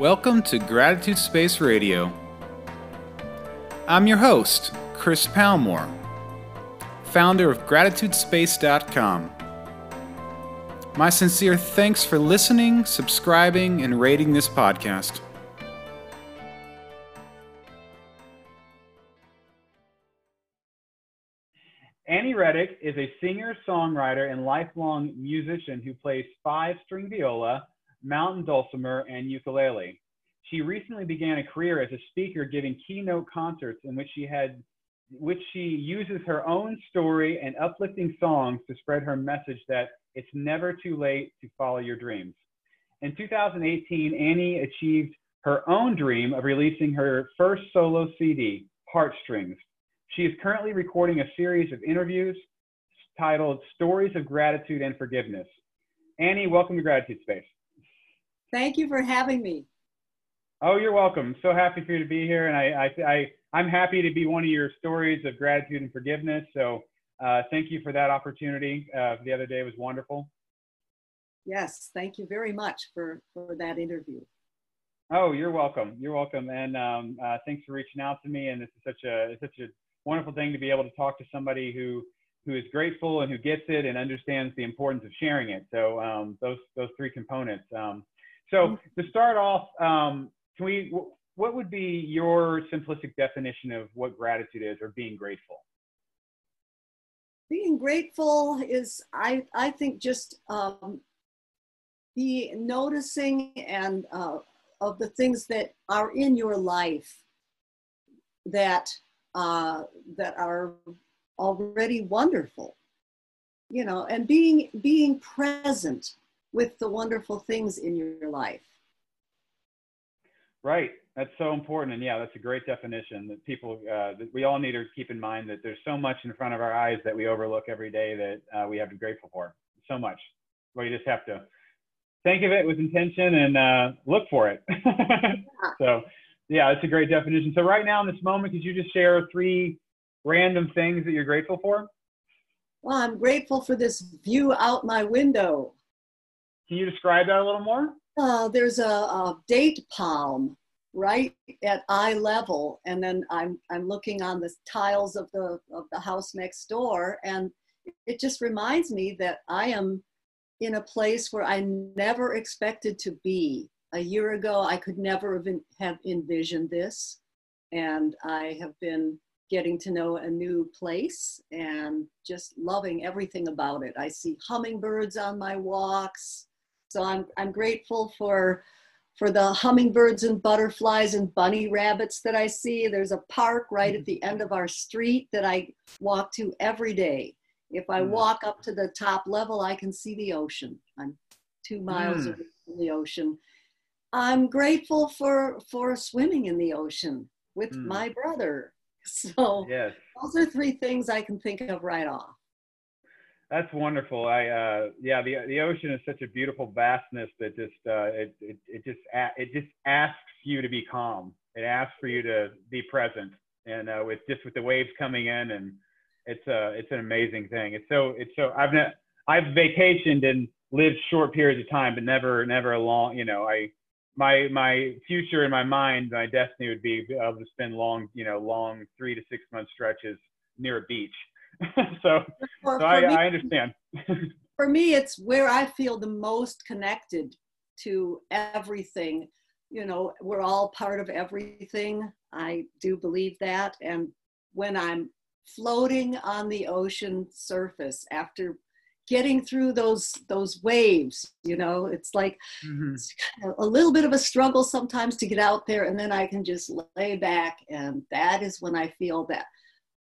Welcome to Gratitude Space Radio. I'm your host, Chris Palmore, founder of GratitudeSpace.com. My sincere thanks for listening, subscribing, and rating this podcast. Annie Reddick is a singer, songwriter, and lifelong musician who plays five string viola, mountain dulcimer, and ukulele. She recently began a career as a speaker giving keynote concerts in which she had which she uses her own story and uplifting songs to spread her message that it's never too late to follow your dreams. In 2018, Annie achieved her own dream of releasing her first solo CD, Heartstrings. She is currently recording a series of interviews titled Stories of Gratitude and Forgiveness. Annie, welcome to Gratitude Space. Thank you for having me. Oh, you're welcome. So happy for you to be here, and I, I, I I'm happy to be one of your stories of gratitude and forgiveness. So uh, thank you for that opportunity. Uh, the other day was wonderful. Yes, thank you very much for for that interview. Oh, you're welcome. You're welcome, and um, uh, thanks for reaching out to me. And this is such a it's such a wonderful thing to be able to talk to somebody who who is grateful and who gets it and understands the importance of sharing it. So um, those those three components. Um, so mm-hmm. to start off, um, can we? What would be your simplistic definition of what gratitude is, or being grateful? Being grateful is, I I think, just um, be noticing and uh, of the things that are in your life that uh, that are already wonderful you know and being being present with the wonderful things in your life. Right. That's so important. And yeah that's a great definition that people uh, that we all need to keep in mind that there's so much in front of our eyes that we overlook every day that uh, we have to be grateful for. So much. Well you just have to think of it with intention and uh, look for it. So yeah, it's a great definition. So right now in this moment, could you just share three random things that you're grateful for? Well, I'm grateful for this view out my window. Can you describe that a little more? Uh, there's a, a date palm right at eye level, and then I'm I'm looking on the tiles of the of the house next door, and it just reminds me that I am in a place where I never expected to be a year ago, I could never have, have envisioned this. And I have been getting to know a new place and just loving everything about it. I see hummingbirds on my walks. So I'm, I'm grateful for, for the hummingbirds and butterflies and bunny rabbits that I see. There's a park right at the end of our street that I walk to every day. If I hmm. walk up to the top level, I can see the ocean. I'm two miles mm. from the ocean. I'm grateful for for swimming in the ocean with mm. my brother. So yes. those are three things I can think of right off. That's wonderful. I uh, yeah, the the ocean is such a beautiful vastness that just uh, it, it it just it just asks you to be calm. It asks for you to be present, and uh, with just with the waves coming in, and it's uh it's an amazing thing. It's so it's so I've not I've vacationed and lived short periods of time, but never never a long. You know, I my my future in my mind, my destiny would be to spend long, you know, long three to six month stretches near a beach. so, so I, me, I understand. for me, it's where I feel the most connected to everything. You know, we're all part of everything. I do believe that. And when I'm floating on the ocean surface after getting through those those waves you know it's like mm-hmm. it's kind of a little bit of a struggle sometimes to get out there and then i can just lay back and that is when i feel that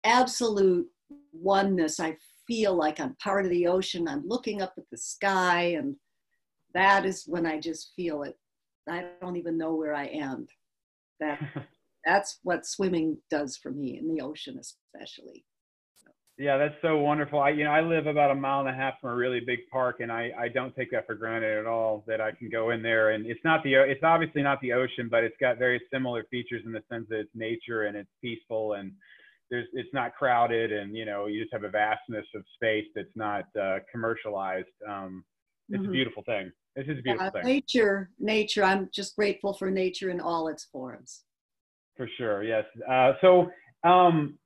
absolute oneness. I feel like i'm part of the ocean. I'm looking up at the sky and that is when i just feel it. I don't even know where i am. That that's what swimming does for me in the ocean especially. Yeah, that's so wonderful. I, you know, I live about a mile and a half from a really big park, and I, I don't take that for granted at all. That I can go in there, and it's not the, it's obviously not the ocean, but it's got very similar features in the sense that it's nature and it's peaceful, and there's, it's not crowded, and you know, you just have a vastness of space that's not uh, commercialized. Um, it's Mhm. a beautiful thing. This is a beautiful thing nature, nature. I'm just grateful for nature in all its forms. for sure. Yes. Uh, so, um,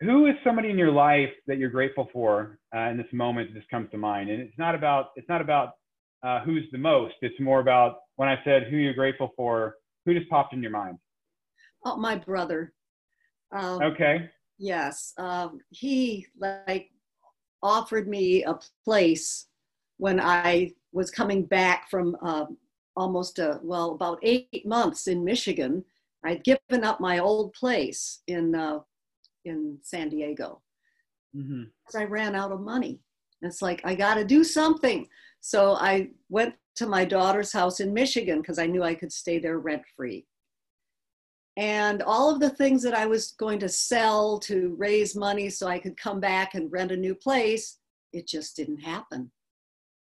who is somebody in your life that you're grateful for uh, in this moment? That just comes to mind, and it's not about it's not about uh, who's the most. It's more about when I said who you're grateful for. Who just popped in your mind? Oh, my brother. Um, Okay. Yes, um, he like offered me a place when I was coming back from um, almost a well about eight months in Michigan. I'd given up my old place in uh, in San Diego hmm because I ran out of money. It's like I got to do something. So I went to my daughter's house in Michigan because I knew I could stay there rent free. And all of the things that I was going to sell to raise money so I could come back and rent a new place, it just didn't happen.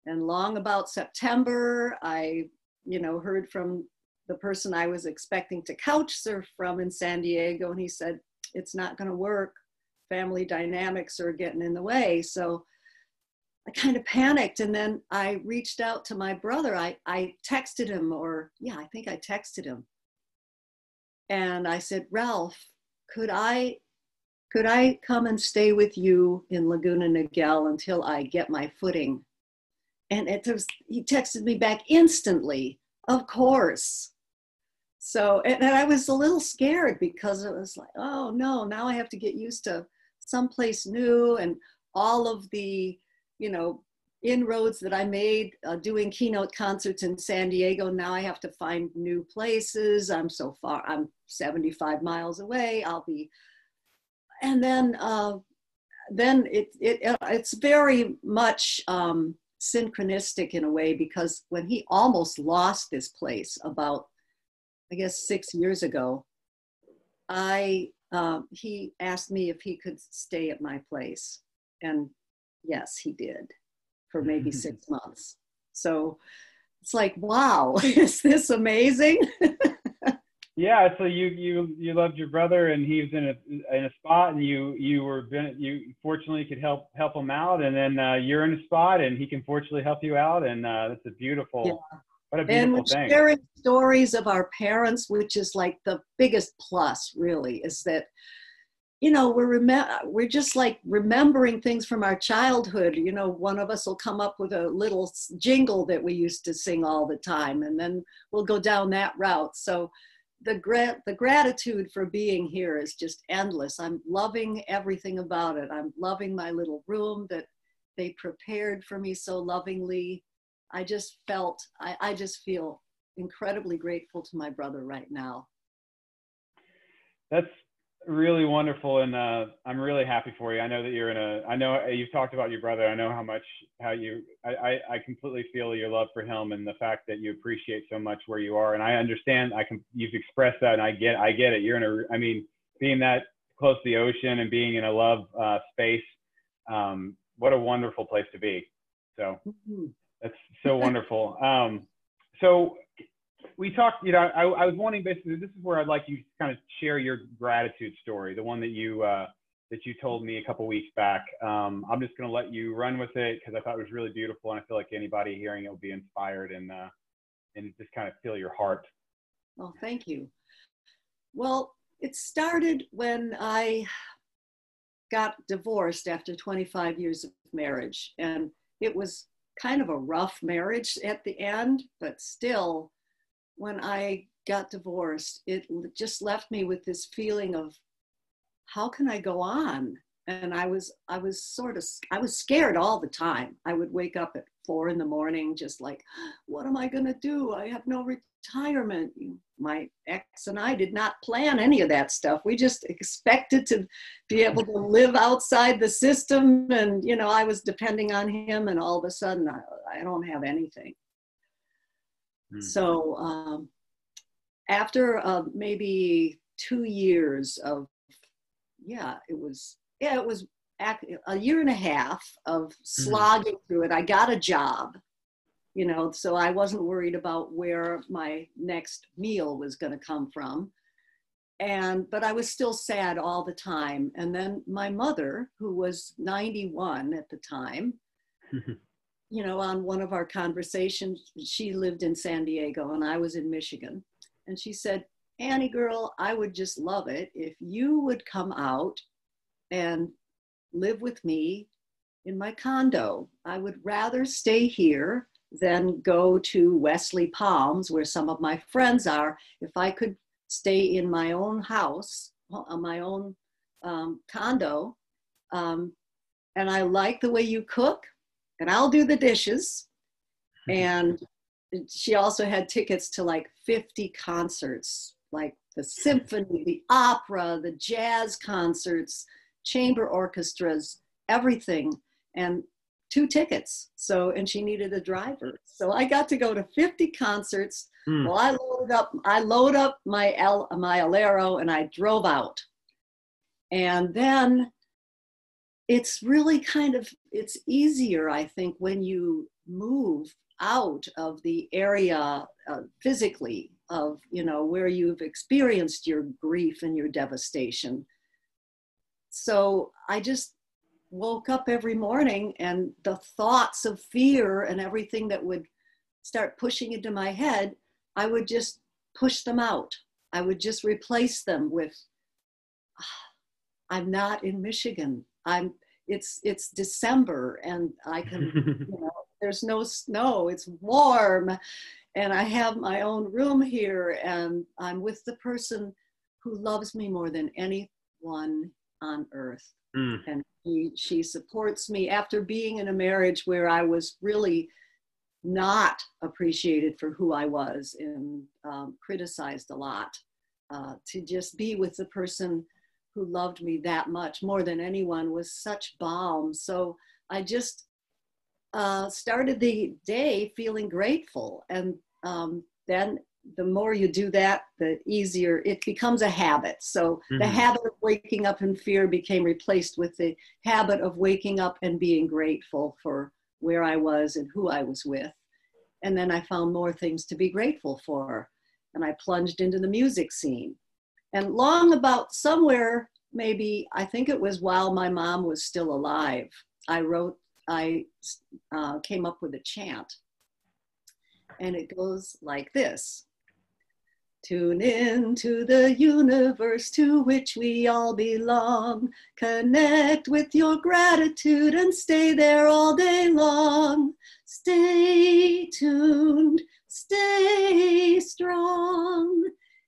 And long about September, I, you know, heard from the person I was expecting to couch surf from in San Diego, and he said, It's not going to work. Family dynamics are getting in the way. So I kind of panicked. And then I reached out to my brother. I, I texted him, or yeah, I think I texted him and I said, Ralph, could I could I come and stay with you in Laguna Niguel until I get my footing? And it was he texted me back instantly, of course. So and, and I was a little scared because it was like, oh no, now I have to get used to someplace new and all of the, you know, inroads that I made uh, doing keynote concerts in San Diego. Now I have to find new places. I'm so far, I'm 75 miles away. I'll be, and then, uh, then it, it, it's very much um, synchronistic in a way because when he almost lost this place about, I guess, six years ago, I, um, he asked me if he could stay at my place. And yes, he did for maybe six months. So it's like, wow, is this amazing? Yeah. So you you you loved your brother, and he was in a in a spot, and you you were been, you fortunately could help help him out, and then uh, you're in a spot, and he can fortunately help you out, and uh, that's a beautiful. Yeah. What a and beautiful we're thing. sharing stories of our parents, which is like the biggest plus, really, is that you know we're rem- we're just like remembering things from our childhood. You know one of us will come up with a little jingle that we used to sing all the time and then we'll go down that route. So the gra- the gratitude for being here is just endless. I'm loving everything about it. I'm loving my little room that they prepared for me so lovingly. I just felt i, I just feel incredibly grateful to my brother right now. That's really wonderful, and uh, I'm really happy for you. I know that you're in a. I know uh, you've talked about your brother. I know how much how you. I, I I completely feel your love for him and the fact that you appreciate so much where you are. And I understand. I can. You've expressed that, and I get. I get it. You're in a. I mean, being that close to the ocean and being in a love uh, space. Um, what a wonderful place to be. So Mhm. that's so wonderful. Um, so we talked, you know, I, I was wanting basically, this is where I'd like you to kind of share your gratitude story, the one that you, uh, that you told me a couple weeks back. Um, I'm just going to let you run with it because I thought it was really beautiful. And I feel like anybody hearing it will be inspired and, uh, and just kind of feel your heart. Oh, thank you. Well, it started when I got divorced after 25 years of marriage. And it was kind of a rough marriage at the end, but still, when I got divorced, it just left me with this feeling of how can I go on? And I was, I was sort of, I was scared all the time. I would wake up at four in the morning, just like, what am I going to do? I have no retirement. My ex and I did not plan any of that stuff. We just expected to be able to live outside the system. And, you know, I was depending on him, and all of a sudden, I, I don't have anything. Hmm. So, um, after uh, maybe two years of, yeah, it was, yeah, it was a year and a half of slogging through it. I got a job you know so i wasn't worried about where my next meal was going to come from and but i was still sad all the time and then my mother who was 91 at the time you know, on one of our conversations, she lived in San Diego and I was in Michigan. And she said, Annie girl, I would just love it if you would come out and live with me in my condo. I would rather stay here than go to Wesley Palms, where some of my friends are. If I could stay in my own house, uh, my own um, condo, um, and I like the way you cook, and I'll do the dishes. And she also had tickets to like 50 concerts, like the symphony, the opera, the jazz concerts, chamber orchestras, everything. And two tickets. So, and she needed a driver. So I got to go to 50 concerts. Hmm. Well, I loaded up, I load up my El, my Alero and I drove out. And then it's really kind of, it's easier, I think, when you move out of the area uh, physically of, you know, where you've experienced your grief and your devastation. So I just woke up every morning and the thoughts of fear and everything that would start pushing into my head, I would just push them out. I would just replace them with, ah, I'm not in Michigan. I'm, it's, it's December and I can, you know, there's no snow, it's warm and I have my own room here and I'm with the person who loves me more than anyone on earth. Mm. And she, she supports me after being in a marriage where I was really not appreciated for who I was and um, criticized a lot. Uh, to just be with the person who loved me that much more than anyone was such balm. So I just uh, started the day feeling grateful. And um, then the more you do that, the easier it becomes a habit. So mm-hmm. the habit of waking up in fear became replaced with the habit of waking up and being grateful for where I was and who I was with. And then I found more things to be grateful for. And I plunged into the music scene. And long about somewhere, maybe, I think it was while my mom was still alive, I wrote, I uh, came up with a chant. And it goes like this Tune in to the universe to which we all belong. Connect with your gratitude and stay there all day long. Stay tuned, stay strong.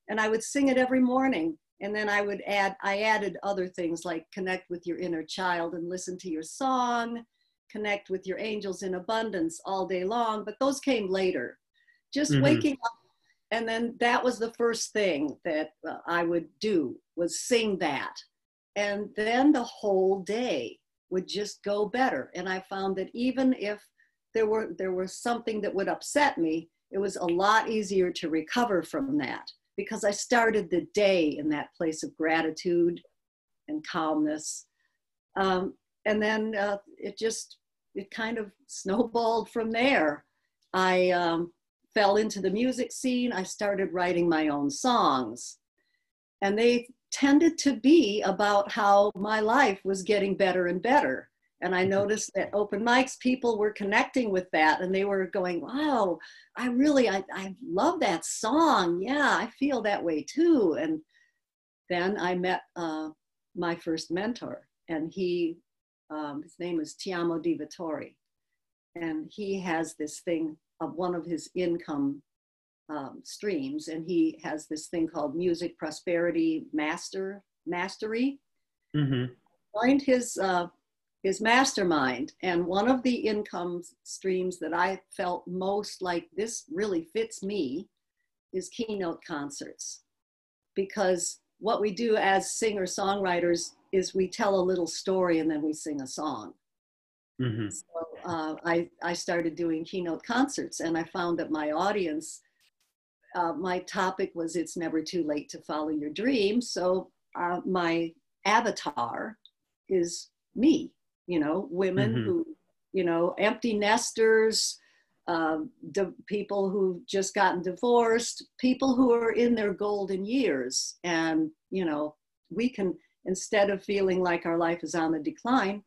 And I would sing it every morning. And then I would add, I added other things like connect with your inner child and listen to your song, connect with your angels in abundance all day long. But those came later. Just mm-hmm. waking up and then that was the first thing that uh, i would do was sing that and then the whole day would just go better and i found that even if there were there was something that would upset me it was a lot easier to recover from that because i started the day in that place of gratitude and calmness um, and then uh, it just it kind of snowballed from there i um, fell into the music scene, I started writing my own songs. And they tended to be about how my life was getting better and better. And I mm-hmm. noticed that open mics, people were connecting with that and they were going, wow, I really, I, I love that song. Yeah, I feel that way too. And then I met uh, my first mentor and he, um, his name is Tiamo Di Vittori. And he has this thing of one of his income um, streams, and he has this thing called Music Prosperity Master Mastery. Mm-hmm. Joined his uh, his mastermind, and one of the income streams that I felt most like this really fits me is keynote concerts, because what we do as singer songwriters is we tell a little story and then we sing a song. Mm-hmm. So uh, I, I started doing keynote concerts and I found that my audience, uh, my topic was it's never too late to follow your dreams. So uh, my avatar is me, you know, women mm-hmm. who, you know, empty nesters, the people who've just gotten divorced, people who are in their golden years. And, you know, we can, instead of feeling like our life is on the decline,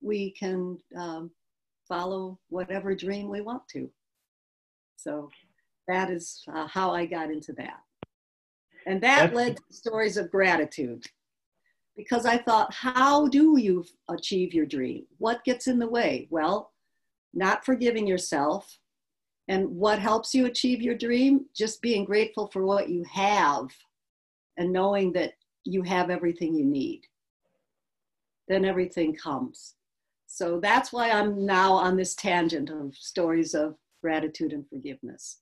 we can um, follow whatever dream we want to. So that is uh, how I got into that. And that That's- led to stories of gratitude because I thought, how do you achieve your dream? What gets in the way? Well, not forgiving yourself. And what helps you achieve your dream? Just being grateful for what you have and knowing that you have everything you need. Then everything comes. So that's why I'm now on this tangent of stories of gratitude and forgiveness.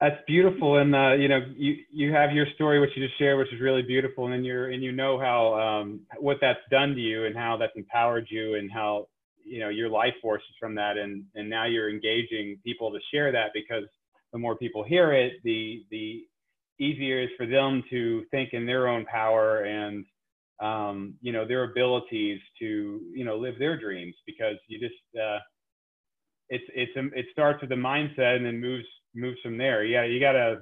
That's beautiful, and uh, you know, you you have your story, which you just shared, which is really beautiful, and then you're and you know how um, what that's done to you, and how that's empowered you, and how you know your life forces from that, and and now you're engaging people to share that because the more people hear it, the the easier it is for them to think in their own power and um, you know their abilities to you know live their dreams because you just uh, it's it's a, it starts with the mindset and then moves moves from there. Yeah, you gotta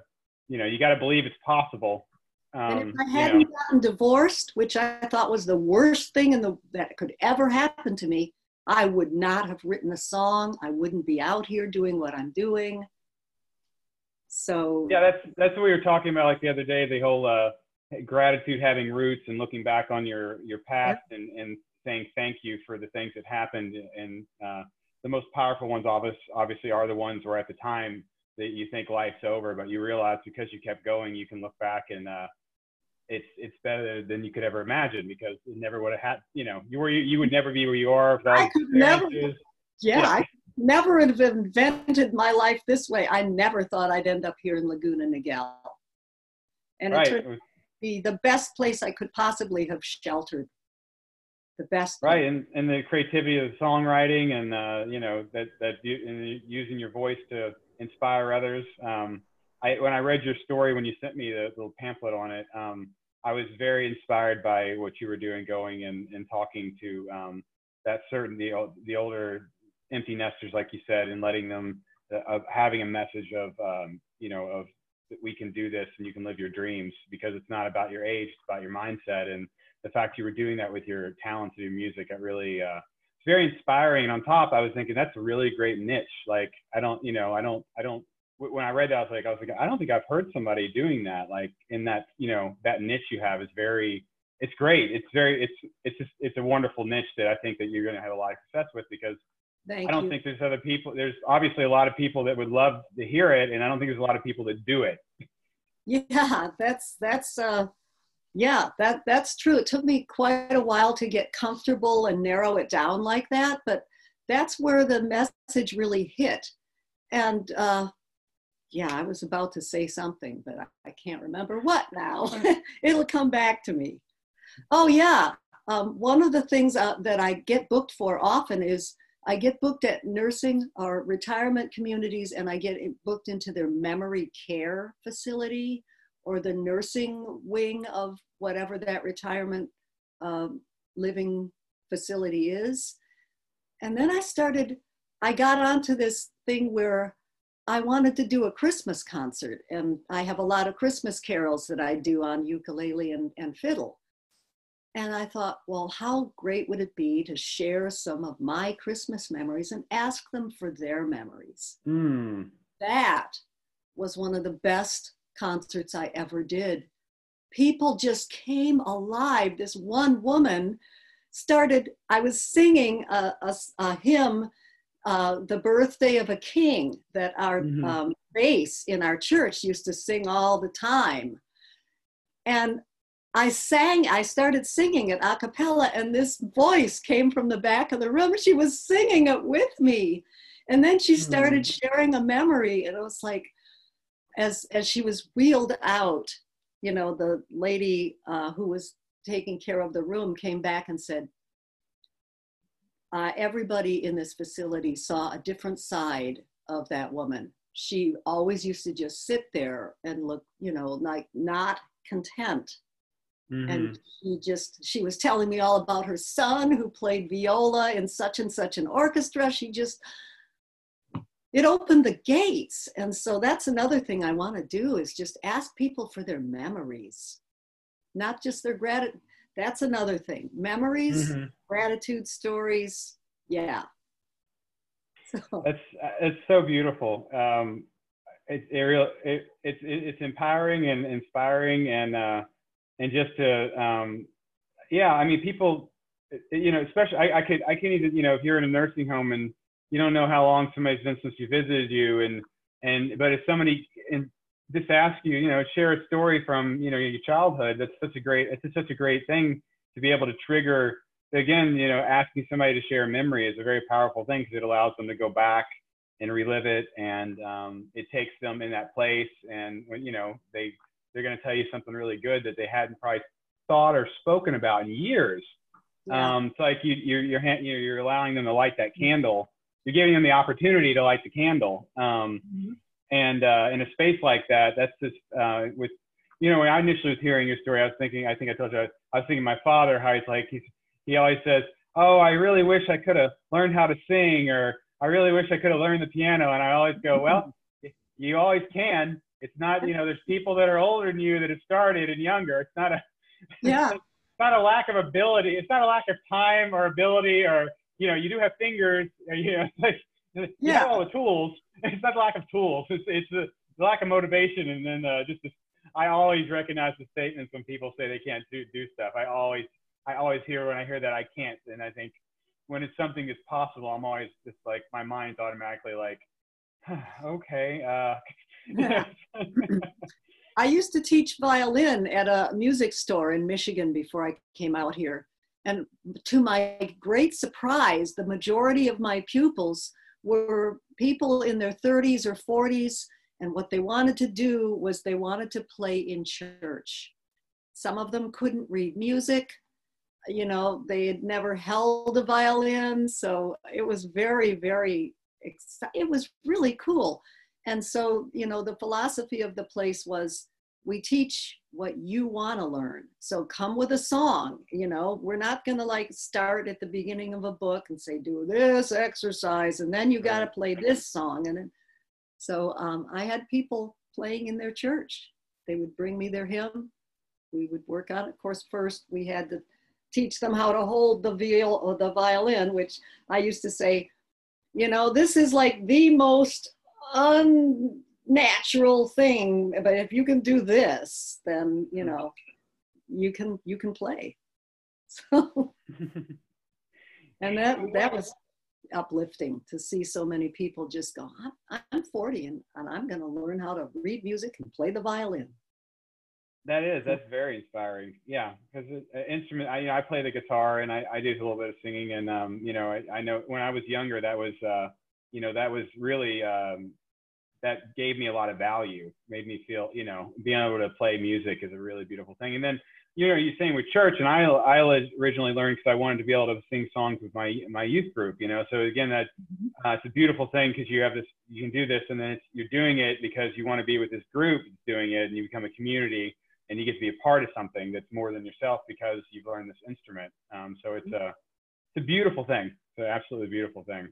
you know you gotta believe it's possible. and Um, if I hadn't know, gotten divorced, which I thought was the worst thing in the that could ever happen to me, I would not have written a song. I wouldn't be out here doing what I'm doing. So yeah, that's that's what we were talking about like the other day. The whole uh, gratitude having roots and looking back on your your past and and saying thank you for the things that happened. And uh, the most powerful ones, obviously, obviously, are the ones where at the time that you think life's over, but you realize because you kept going, you can look back and uh, it's it's better than you could ever imagine because it never would have had. You know, you were you would never be where you are I could never- yeah, Yeah. I never would have invented my life this way. I never thought I'd end up here in Laguna Niguel. And it Right. turned out to be the best place I could possibly have sheltered. The best. right and, and the creativity of songwriting and uh, you know that that you, and using your voice to inspire others. Um, I, when I read your story when you sent me the little pamphlet on it um, I was very inspired by what you were doing going and, and talking to um, that certain the, the older empty nesters like you said and letting them uh, having a message of um, you know of that we can do this and you can live your dreams because it's not about your age it's about your mindset. And the fact you were doing that with your talent to do music, it really, uh, very inspiring. And on top, I was thinking that's a really great niche. Like, I don't, you know, I don't, I don't, when I read that, I was like, I was like, I don't think I've heard somebody doing that. Like in that, you know, that niche you have is very, it's great. It's very, it's, it's just, it's a wonderful niche that I think that you're going to have a lot of success with because Thank I don't you. think there's other people, there's obviously a lot of people that would love to hear it. And I don't think there's a lot of people that do it. Yeah, that's that's uh yeah, that that's true. It took me quite a while to get comfortable and narrow it down like that, but that's where the message really hit. And uh yeah, I was about to say something, but I, I can't remember what now. It'll come back to me. Oh yeah, um, one of the things uh, that I get booked for often is I get booked at nursing or retirement communities, and I get booked into their memory care facility or the nursing wing of whatever that retirement um, living facility is. And then I started, I got onto this thing where I wanted to do a Christmas concert. And I have a lot of Christmas carols that I do on ukulele and, and fiddle. And I thought, well, how great would it be to share some of my Christmas memories and ask them for their memories? Hmm. that was one of the best concerts I ever did. People just came alive. This one woman started, I was singing a, a, a hymn, uh, The Birthday of a King, that our Mhm. um, bass in our church used to sing all the time. And I sang, I started singing it a cappella, and this voice came from the back of the room. She was singing it with me. And then she started sharing a memory, and it was like, as as she was wheeled out, you know, the lady uh, who was taking care of the room came back and said, uh, "Everybody in this facility saw a different side of that woman. She always used to just sit there and look, you know, like not content." Mhm. and she just she was telling me all about her son who played viola in such and such an orchestra she just it opened the gates and so that's another thing i want to do is just ask people for their memories not just their gratitude that's another thing memories Mhm. gratitude stories yeah. So. That's it's so beautiful. Um, it, it, real, it, it's it's empowering and inspiring and uh, and just to um, yeah. I mean, people, you know, especially I, I could I can even you know if you're in a nursing home and you don't know how long somebody's been since you visited you and and but if somebody in, just ask you, you know, share a story from you know your childhood. That's such a great. It's such a great thing to be able to trigger. Again, you know, asking somebody to share a memory is a very powerful thing because it allows them to go back and relive it, and um, it takes them in that place. And when you know they they're going to tell you something really good that they hadn't probably thought or spoken about in years. Yeah. Um, it's like you, you're, you're, you're allowing them to light that candle. You're giving them the opportunity to light the candle. Um, mm-hmm. And uh, in a space like that, that's just uh, with, you know, when I initially was hearing your story, I was thinking, I think I told you, I was thinking my father, how he's like, he's, he always says, oh, I really wish I could have learned how to sing, or I really wish I could have learned the piano. And I always go, well, you always can. It's not, you know, there's people that are older than you that have started and younger. It's not a, yeah. it's not a lack of ability. It's not a lack of time or ability or, you know, you do have fingers, you know, like, you yeah. have all the tools. It's not lack of tools. It's, it's the lack of motivation. And then uh, just, this, I always recognize the statements when people say they can't do, do stuff. I always, I always hear when I hear that I can't. And I think when it's something that's possible, I'm always just like, my mind's automatically like, okay, uh, I used to teach violin at a music store in Michigan before I came out here. And to my great surprise, the majority of my pupils were people in their 30s or 40s. And what they wanted to do was they wanted to play in church. Some of them couldn't read music. You know, they had never held a violin. So it was very, very, it was really cool and so you know the philosophy of the place was we teach what you want to learn. So come with a song you know? We're not going to like start at the beginning of a book and say do this exercise and then you got to play this song and then, so um, i had people playing in their church. They would bring me their hymn. We would work on it. Of course first we had to teach them how to hold the viol or the violin which i used to say you know this is like the most unnatural thing but if you can do this then you know you can you can play. So and that that was uplifting to see so many people just go i'm, I'm 40 and, and i'm going to learn how to read music and play the violin. That is that's very inspiring. Yeah because instrument i you know i play the guitar and i, I do a little bit of singing and um you know I, I know when i was younger that was uh you know, that was really, um, that gave me a lot of value, made me feel, you know, being able to play music is a really beautiful thing. And then, you know, you're saying with church, and I, I originally learned because I wanted to be able to sing songs with my my youth group, you know. So again, that uh, it's a beautiful thing because you have this, you can do this, and then you're doing it because you want to be with this group doing it, and you become a community, and you get to be a part of something that's more than yourself because you've learned this instrument. Um, so it's a, it's a beautiful thing. It's an absolutely beautiful thing.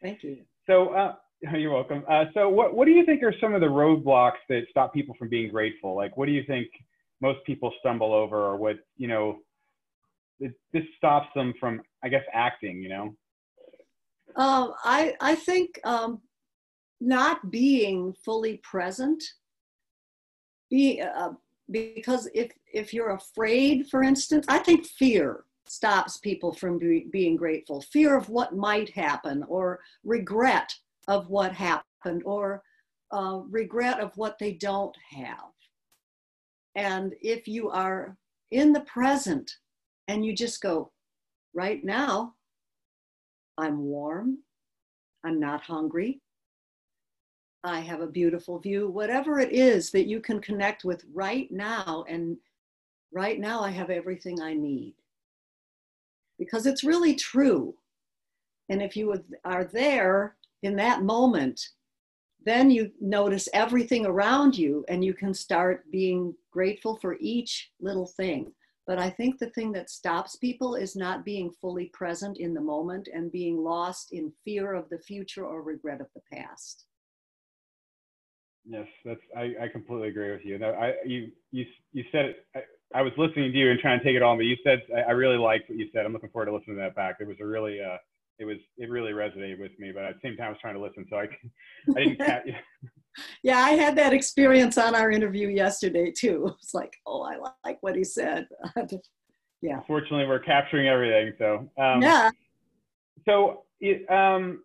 Thank you. So, uh, you're welcome. Uh, so, what, what do you think are some of the roadblocks that stop people from being grateful? Like, what do you think most people stumble over, or what, you know, it, this stops them from, I guess, acting, you know? Um, I, I think um, not being fully present, be, uh, because if, if you're afraid, for instance, I think fear stops people from be, being grateful fear of what might happen or regret of what happened or uh, regret of what they don't have and if you are in the present and you just go right now i'm warm i'm not hungry i have a beautiful view whatever it is that you can connect with right now and right now i have everything i need because it's really true. And if you are there in that moment, then you notice everything around you and you can start being grateful for each little thing. But I think the thing that stops people is not being fully present in the moment and being lost in fear of the future or regret of the past. Yes, that's I, I completely agree with you. No, I you you you said it I was listening to you and trying to take it on, but you said I, I really liked what you said. I'm looking forward to listening to that back. It was a really uh, it was it really resonated with me. But at the same time, I was trying to listen, so I I didn't catch. yeah, I had that experience on our interview yesterday too. It's like, oh, I like what he said. yeah. Fortunately, we're capturing everything. So um, yeah. So um,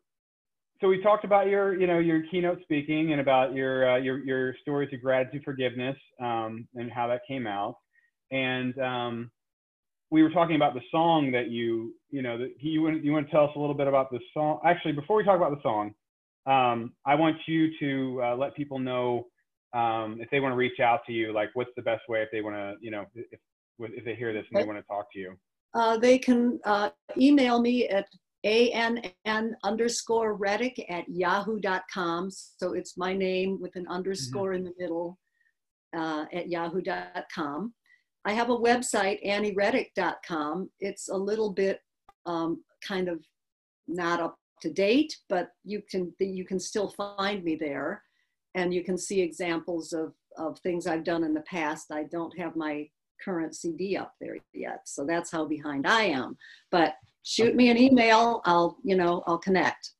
so we talked about your you know your keynote speaking and about your uh, your your stories of gratitude, forgiveness, um, and how that came out. And um, we were talking about the song that you, you know, that you want, you want to tell us a little bit about the song. Actually, before we talk about the song, um, I want you to uh, let people know um, if they want to reach out to you, like what's the best way if they want to, you know, if, if they hear this and they want to talk to you. Uh, they can uh, email me at ann underscore reddick at yahoo.com. So it's my name with an underscore mm-hmm. in the middle uh, at yahoo.com. I have a website, anniereddick.com. It's a little bit um, kind of not up to date, but you can you can still find me there, and you can see examples of of things I've done in the past. I don't have my current CD up there yet, so that's how behind I am. But shoot me an email. I'll you know I'll connect.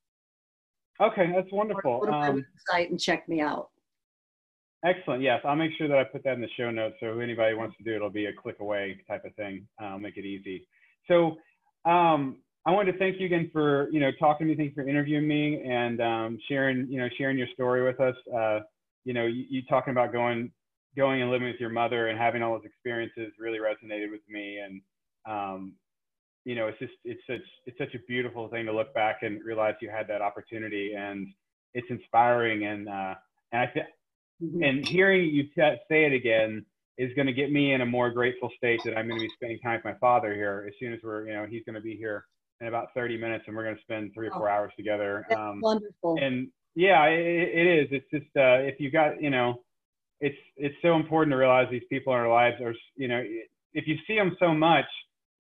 Okay, that's wonderful. Go to my um, website and check me out. Excellent. Yes, I'll make sure that I put that in the show notes. So anybody wants to do it, it'll be a click away type of thing. I'll make it easy. So um, I wanted to thank you again for you know talking to me. Thanks for interviewing me and um, sharing you know sharing your story with us. Uh, you know, you, you, talking about going going and living with your mother and having all those experiences really resonated with me. And um, you know, it's just it's such it's such a beautiful thing to look back and realize you had that opportunity, and it's inspiring. And uh, and I think Mm-hmm. And hearing you t- say it again is going to get me in a more grateful state that I'm going to be spending time with my father here as soon as we're, you know, he's going to be here in about 30 minutes and we're going to spend three or four oh, hours together. Um, wonderful. And yeah, it, it is. It's just, uh, if you got, you know, it's, it's so important to realize these people in our lives are, you know, if you see them so much,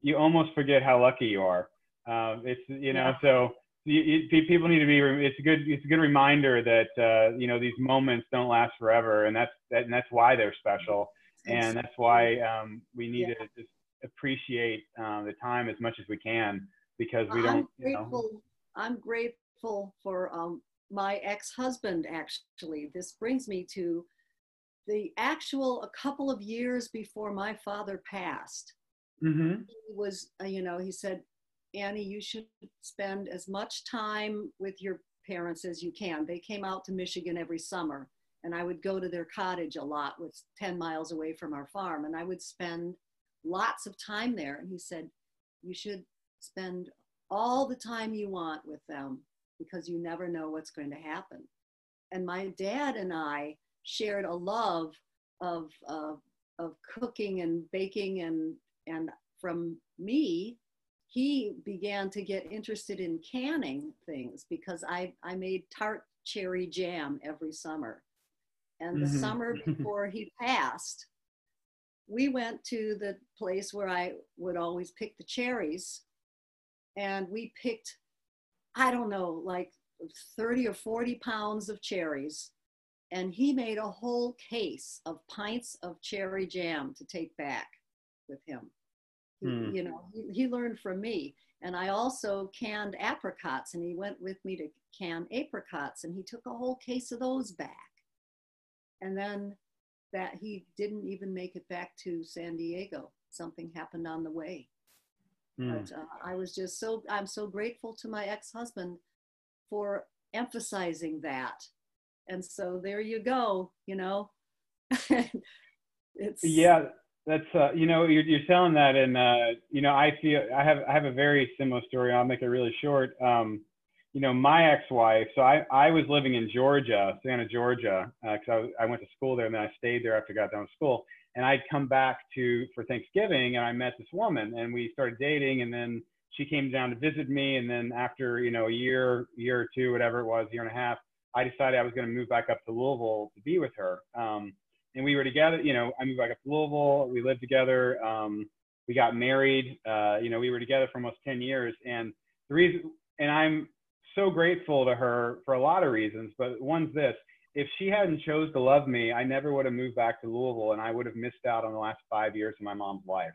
you almost forget how lucky you are. Um, it's, you know, yeah. so you, you, people need to be it's a good it's a good reminder that uh, you know these moments don't last forever and that's that, and that's why they're special and that's why um, we need yeah. to just appreciate uh, the time as much as we can because we don't I'm grateful, you know. I'm grateful for um, my ex-husband actually this brings me to the actual a couple of years before my father passed mm-hmm. he was uh, you know he said Annie, you should spend as much time with your parents as you can. They came out to Michigan every summer, and I would go to their cottage a lot, which 10 miles away from our farm, and I would spend lots of time there. And he said, You should spend all the time you want with them because you never know what's going to happen. And my dad and I shared a love of, uh, of cooking and baking and, and from me he began to get interested in canning things because I, I made tart cherry jam every summer. And the mm-hmm. summer before he passed, we went to the place where I would always pick the cherries. And we picked, I don't know, like 30 or 40 pounds of cherries. And he made a whole case of pints of cherry jam to take back with him. Hmm. You know, he, he learned from me. And I also canned apricots, and he went with me to can apricots, and he took a whole case of those back. And then that he didn't even make it back to San Diego. Something happened on the way. Mm. But uh, I was just so, I'm so grateful to my ex husband for emphasizing that. And so there you go, you know. it's yeah that's uh, you know you're, you're telling that and uh, you know I feel I have I have a very similar story. I'll make it really short. Um, you know my ex-wife. So I I was living in Georgia, Savannah, Georgia, because uh, I, I went to school there and then I stayed there after I got done with school. And I'd come back to for Thanksgiving and I met this woman and we started dating and then she came down to visit me and then after you know a year year or two whatever it was year and a half I decided I was going to move back up to Louisville to be with her. Um, and we were together. You know, I moved back up to Louisville. We lived together. Um, we got married. Uh, you know, we were together for almost 10 years. And the reason, and I'm so grateful to her for a lot of reasons, but one's this: if she hadn't chose to love me, I never would have moved back to Louisville, and I would have missed out on the last five years of my mom's life.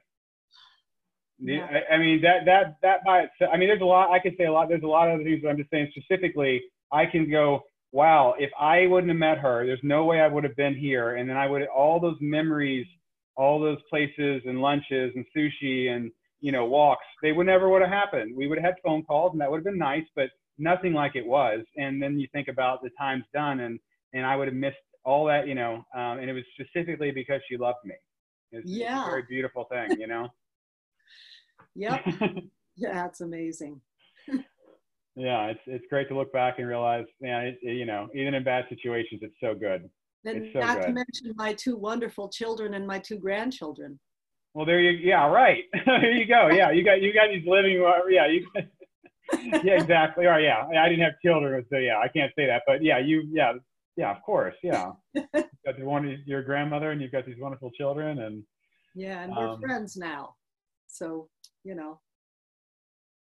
Yeah. I, I mean that that that by itself. I mean, there's a lot. I could say a lot. There's a lot of other things, but I'm just saying specifically. I can go, wow. If I wouldn't have met her, there's no way I would have been here. And then I would all those memories, all those places and lunches and sushi and you know walks. They would never would have happened. We would have had phone calls, and that would have been nice, but nothing like it was. And then you think about the times done, and and I would have missed all that, you know. Um, and it was specifically because she loved me. It's, it's Yeah. a very beautiful thing, you know. Yep. yeah, it's amazing. Yeah, it's it's great to look back and realize, man, it, it- you know, even in bad situations, it's so good. And It's so not to mention my two wonderful children and my two grandchildren. Well, there you, yeah, right. there you go. Yeah, you got you got these living. uh, Yeah, you. yeah, exactly. Or yeah, I didn't have children, so yeah, I can't say that. But yeah, you, yeah, yeah, of course, yeah. you got one, your grandmother, and you've got these wonderful children, and Yeah, and we're Um, friends now. So, you know,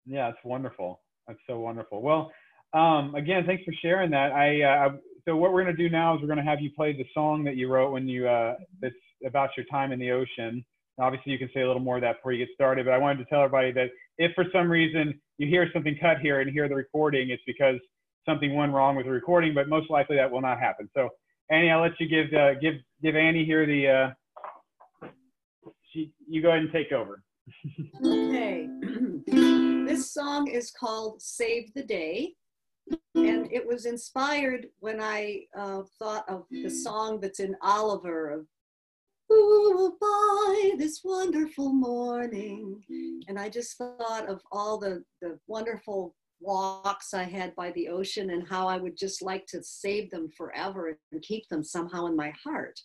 Yeah, it's wonderful. That's so wonderful. Well, um, again, thanks for sharing that. I uh, so what we're gonna do now is we're gonna have you play the song that you wrote when you uh, that's about your time in the ocean. Obviously, you can say a little more of that before you get started, but I wanted to tell everybody that if for some reason you hear something cut here and hear the recording, it's because something went wrong with the recording, but most likely that will not happen. So, Annie, I'll let you give uh, give give Annie here the. Uh, she, you go ahead and take over. okay. this song is called Save the Day. And it was inspired when I uh, thought of the song that's in Oliver of Ooh, by this wonderful morning. And I just thought of all the, the wonderful walks I had by the ocean and how I would just like to save them forever and keep them somehow in my heart.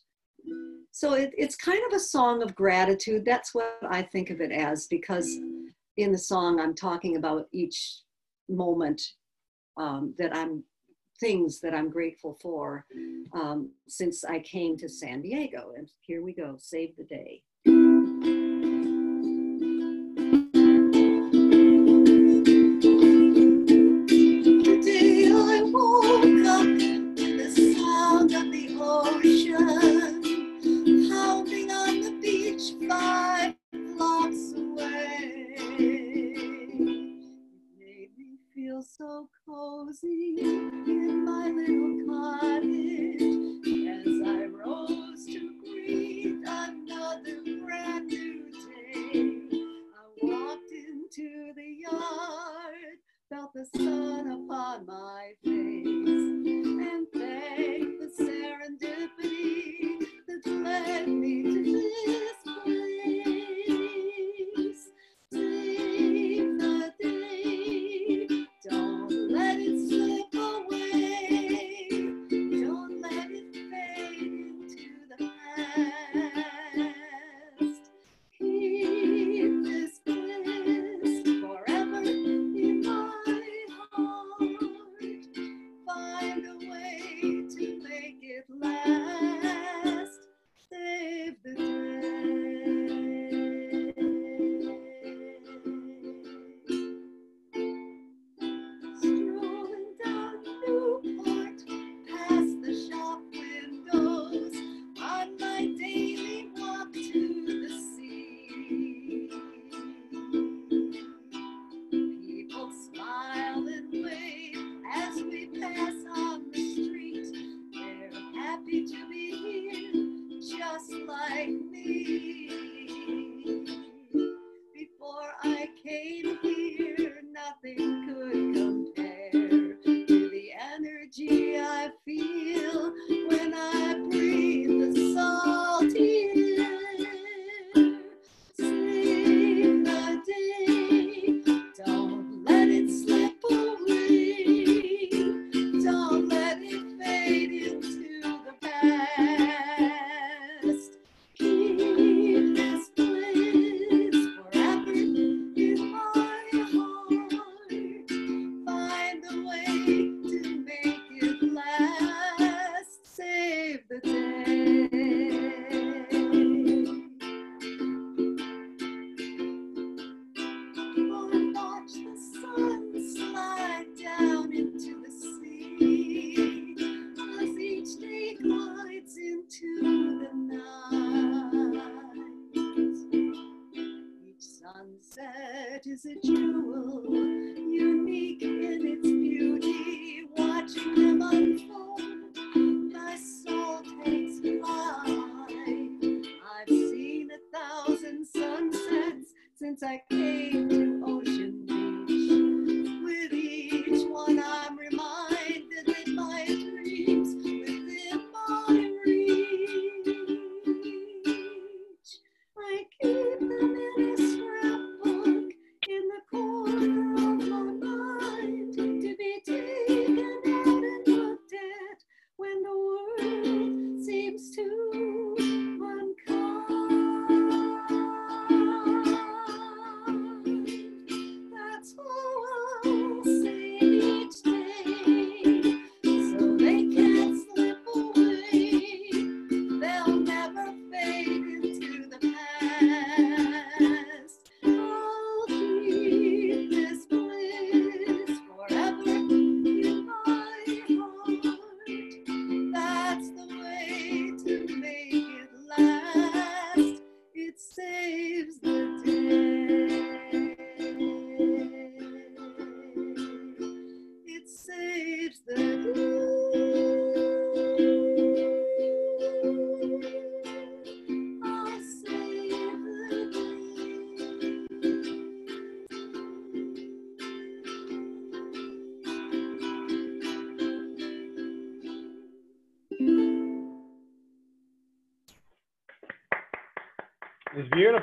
So it, it's kind of a song of gratitude. That's what I think of it as because in the song I'm talking about each moment um, that I'm things that I'm grateful for um, since I came to San Diego. And here we go, save the day. Away.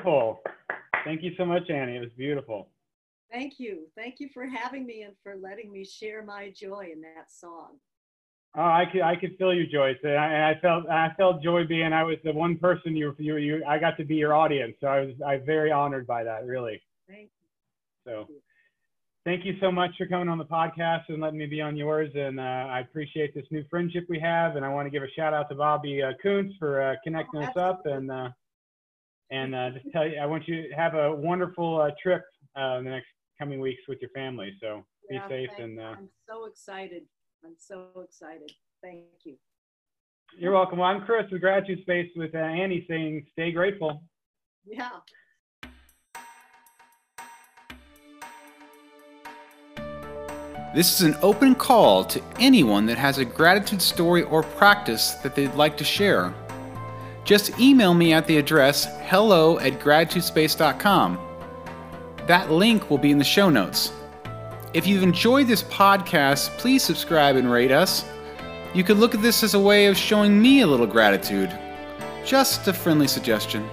Beautiful. Thank you so much, Annie. It was beautiful. Thank you. Thank you for having me and for letting me share my joy in that song. Oh, I could I could feel you, Joyce. And I, I felt I felt joy being I was the one person you you you I got to be your audience. So I was I very honored by that, really. Thank you. So thank you so much for coming on the podcast and letting me be on yours. And uh, I appreciate this new friendship we have. And I want to give a shout out to Bobby uh, Kuntz for uh, connecting Oh, us up. And uh, and uh, just tell you, I want you to have a wonderful uh, trip uh, in the next coming weeks with your family. So be Yeah, safe thank- and uh, I'm so excited. I'm so excited. Thank you. you're welcome. Well, I'm Chris with Gratitude Space with uh, Annie saying, stay grateful. Yeah. This is an open call to anyone that has a gratitude story or practice that they'd like to share. Just email me at the address hello at gratitudespace.com. That link will be in the show notes. If you've enjoyed this podcast, please subscribe and rate us. You could look at this as a way of showing me a little gratitude. Just a friendly suggestion.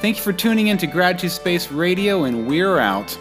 Thank you for tuning in to Gratitude Space Radio, and we're out.